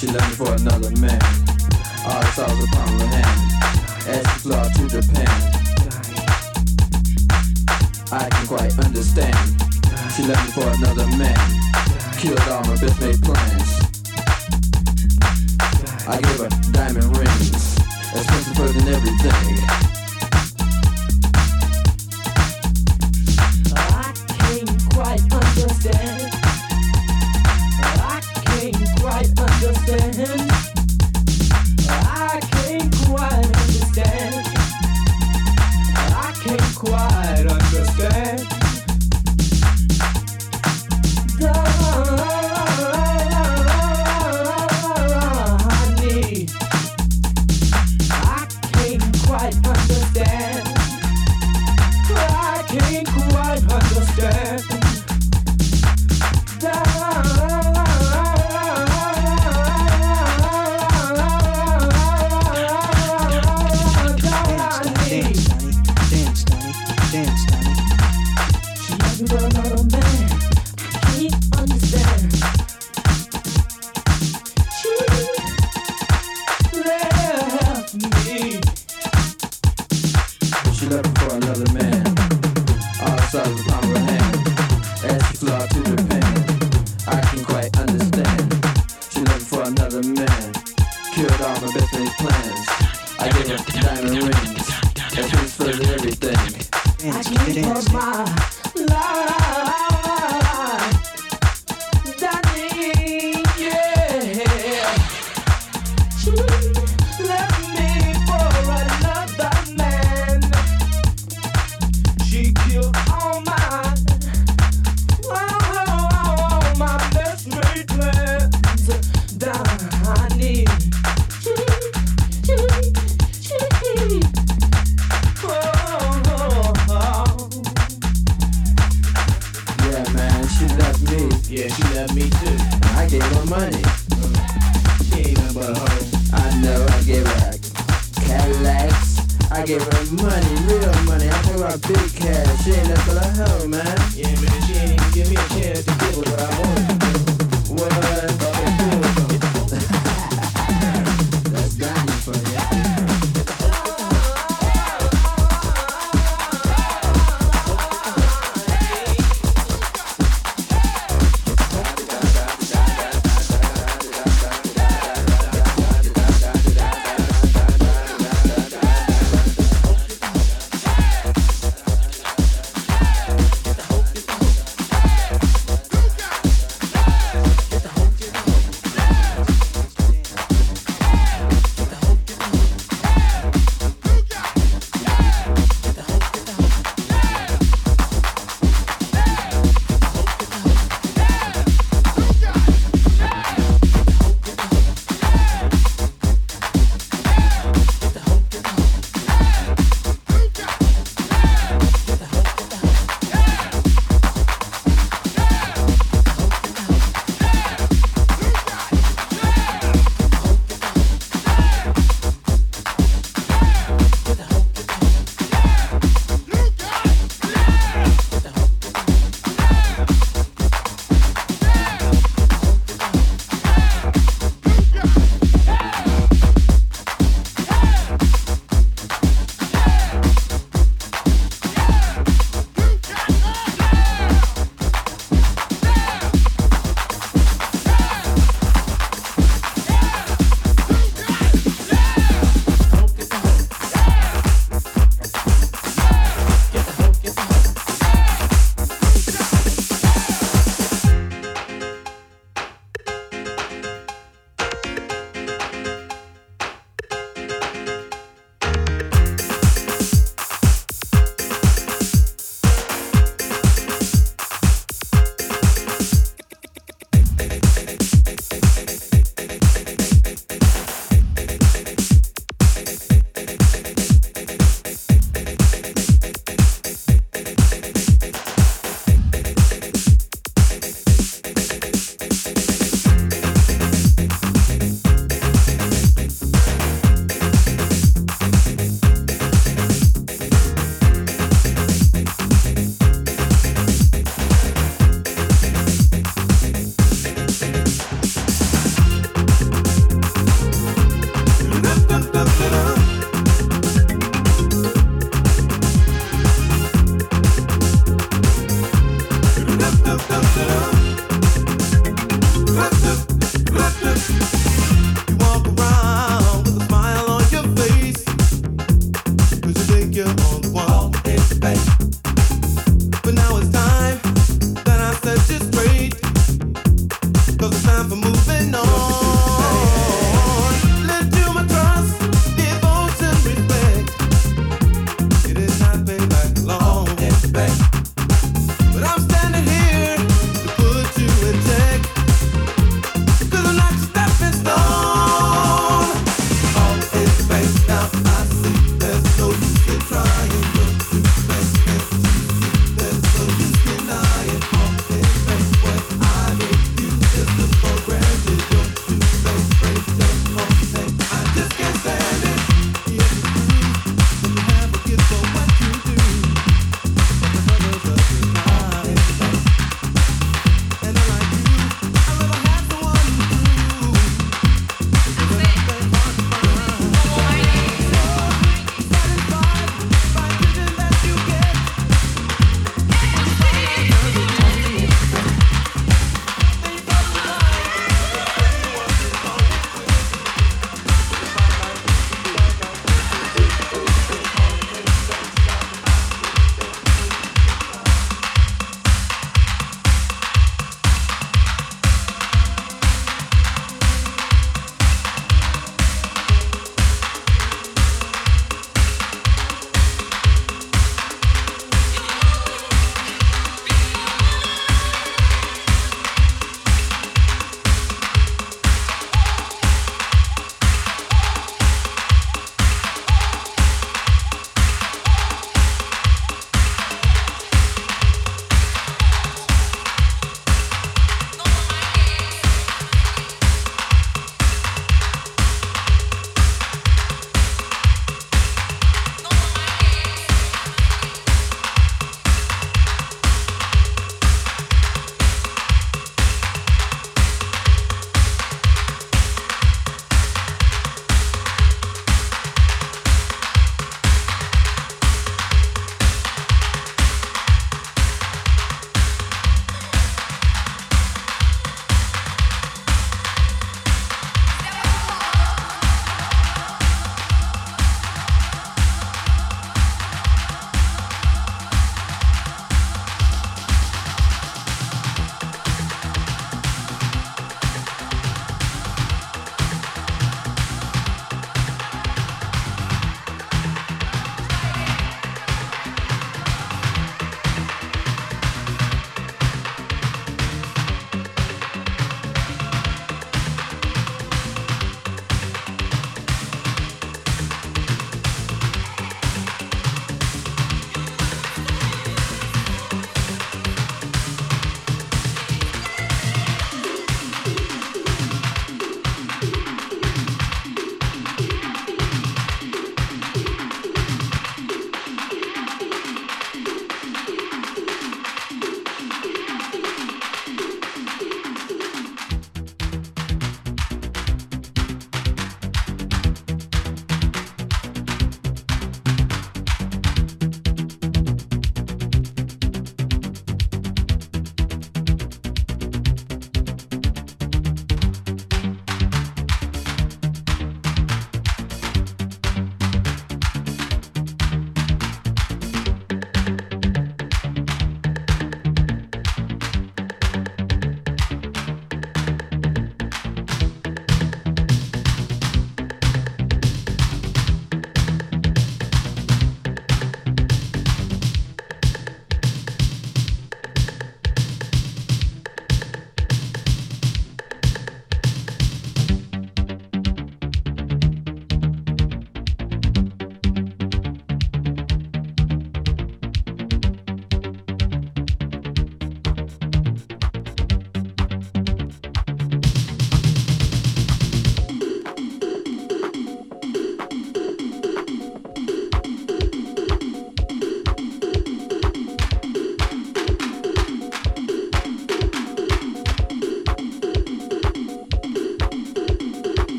She left me for another man. All a palm of her hand. As she flew to Japan. I can quite understand. She left me for another man. Killed all my best made plans. I gave her diamond rings. Expensive than everything.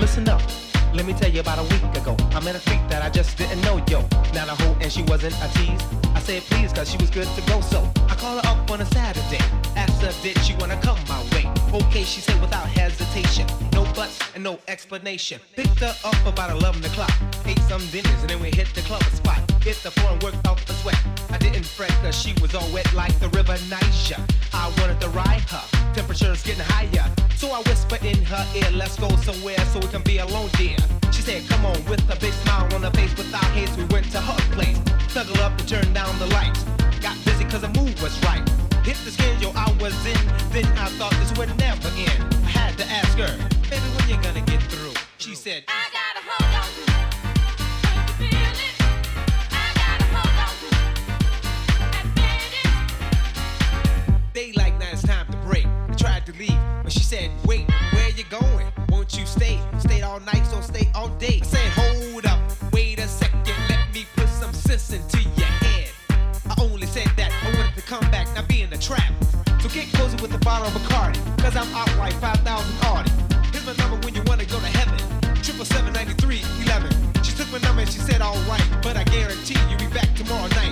Listen up, let me tell you about a week ago. I met a freak that I just didn't know, yo. Not a hoe and she wasn't a tease. I said please cause she was good to go, so I called her up on a Saturday. Asked her did she wanna come my way. Okay, she said without hesitation. No buts and no explanation. Picked her up about 11 o'clock. Ate some dinners and then we hit the club spot. Hit the and worked off the sweat. I didn't fret cause she was all wet like the river Niger. I wanted to ride her. Temperature's getting higher. So I whispered in her ear, let's go somewhere so we can be alone, dear. She said, come on, with a big smile on her face. Without haste, we went to her place. Snuggled up and turned down the lights. Got busy cause the mood was right. Hit the schedule I was in. Then I thought this would never end. I had to ask her, baby, when you gonna get through? She said, I gotta leave, but she said, wait, where you going? Won't you stay? Stay all night, so stay all day. I said, hold up, wait a second, let me put some sense into your head. I only said that I wanted to come back, not be in the trap. So get cozy with the bottle of Bacardi, cause I'm out like 5,000 Audi. Here's my number when you wanna go to heaven. Triple seven ninety three eleven. She took my number and she said, alright, but I guarantee you'll be back tomorrow night.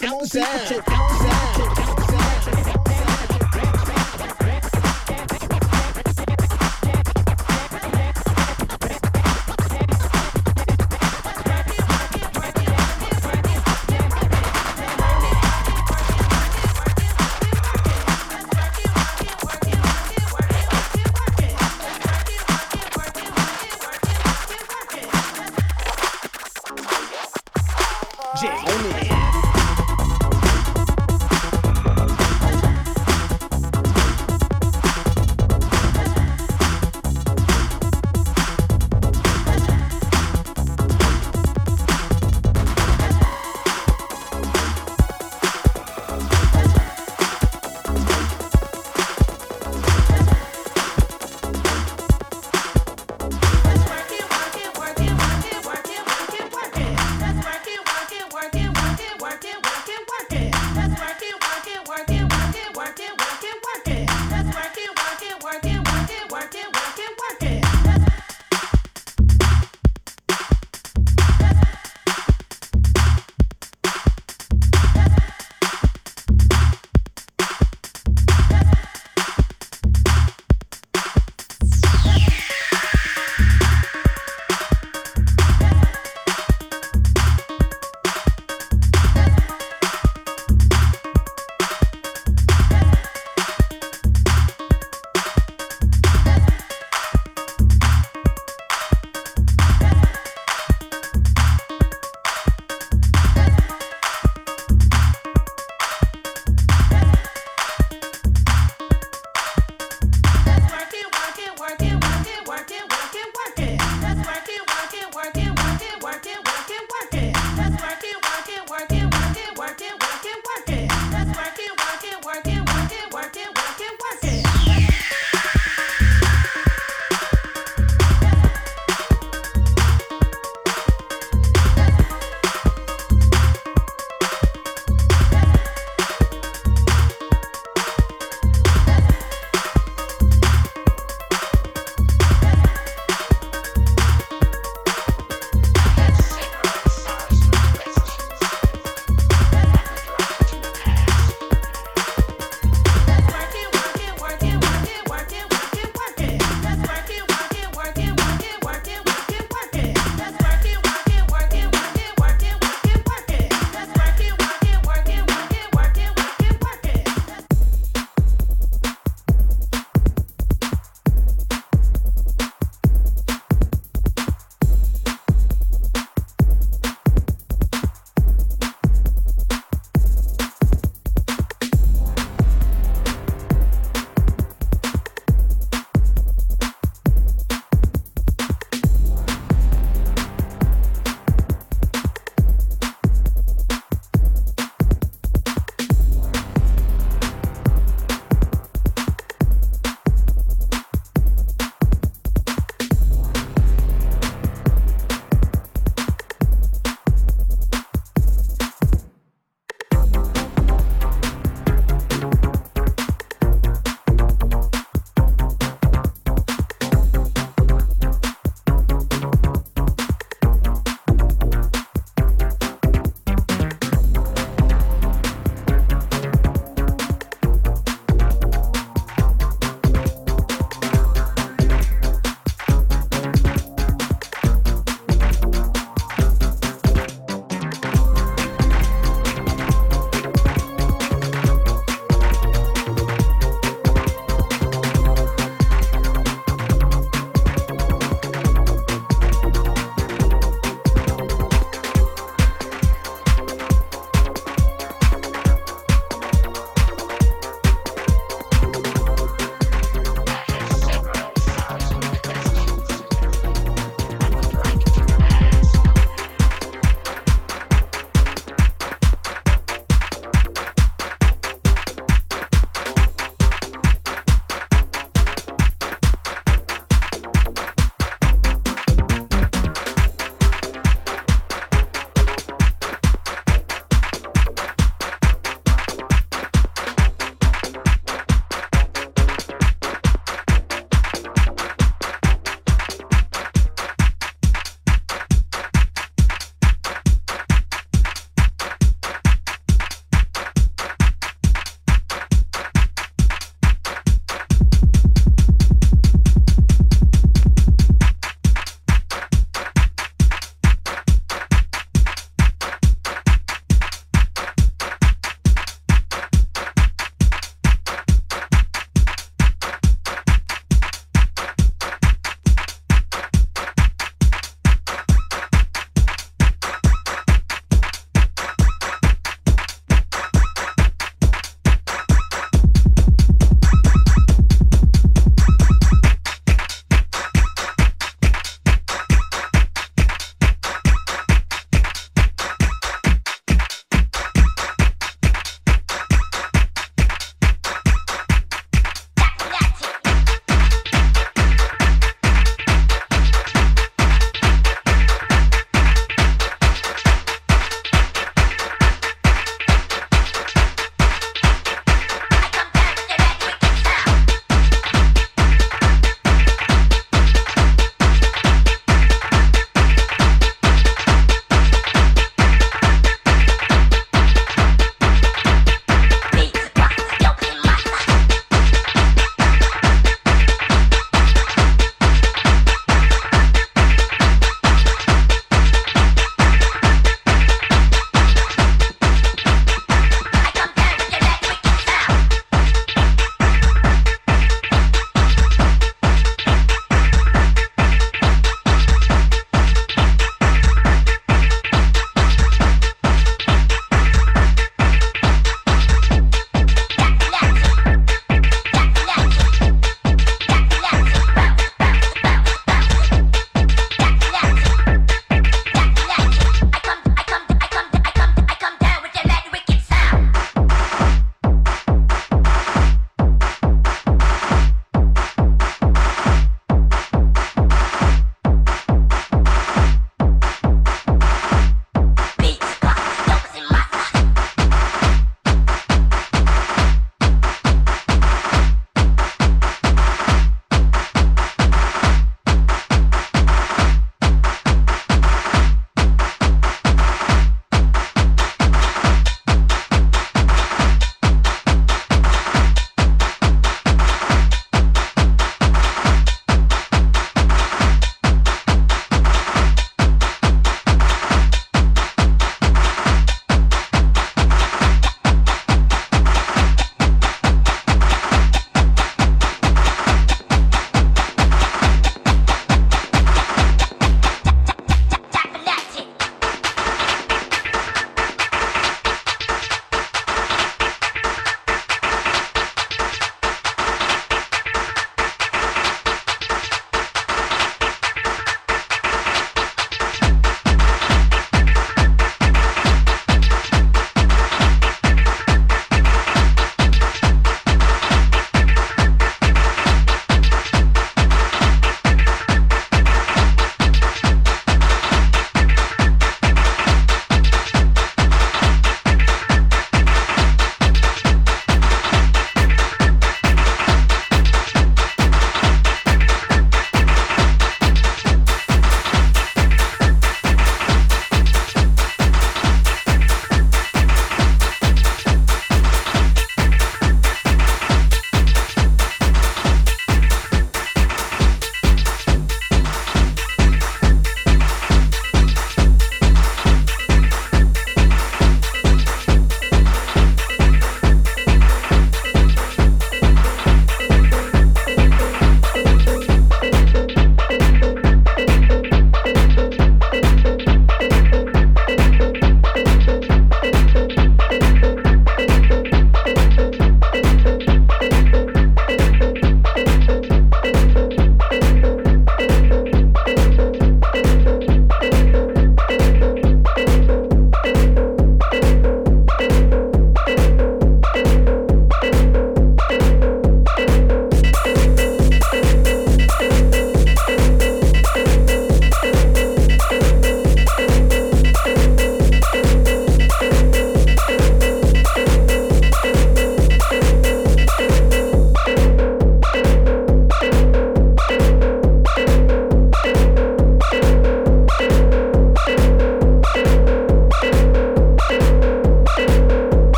People, check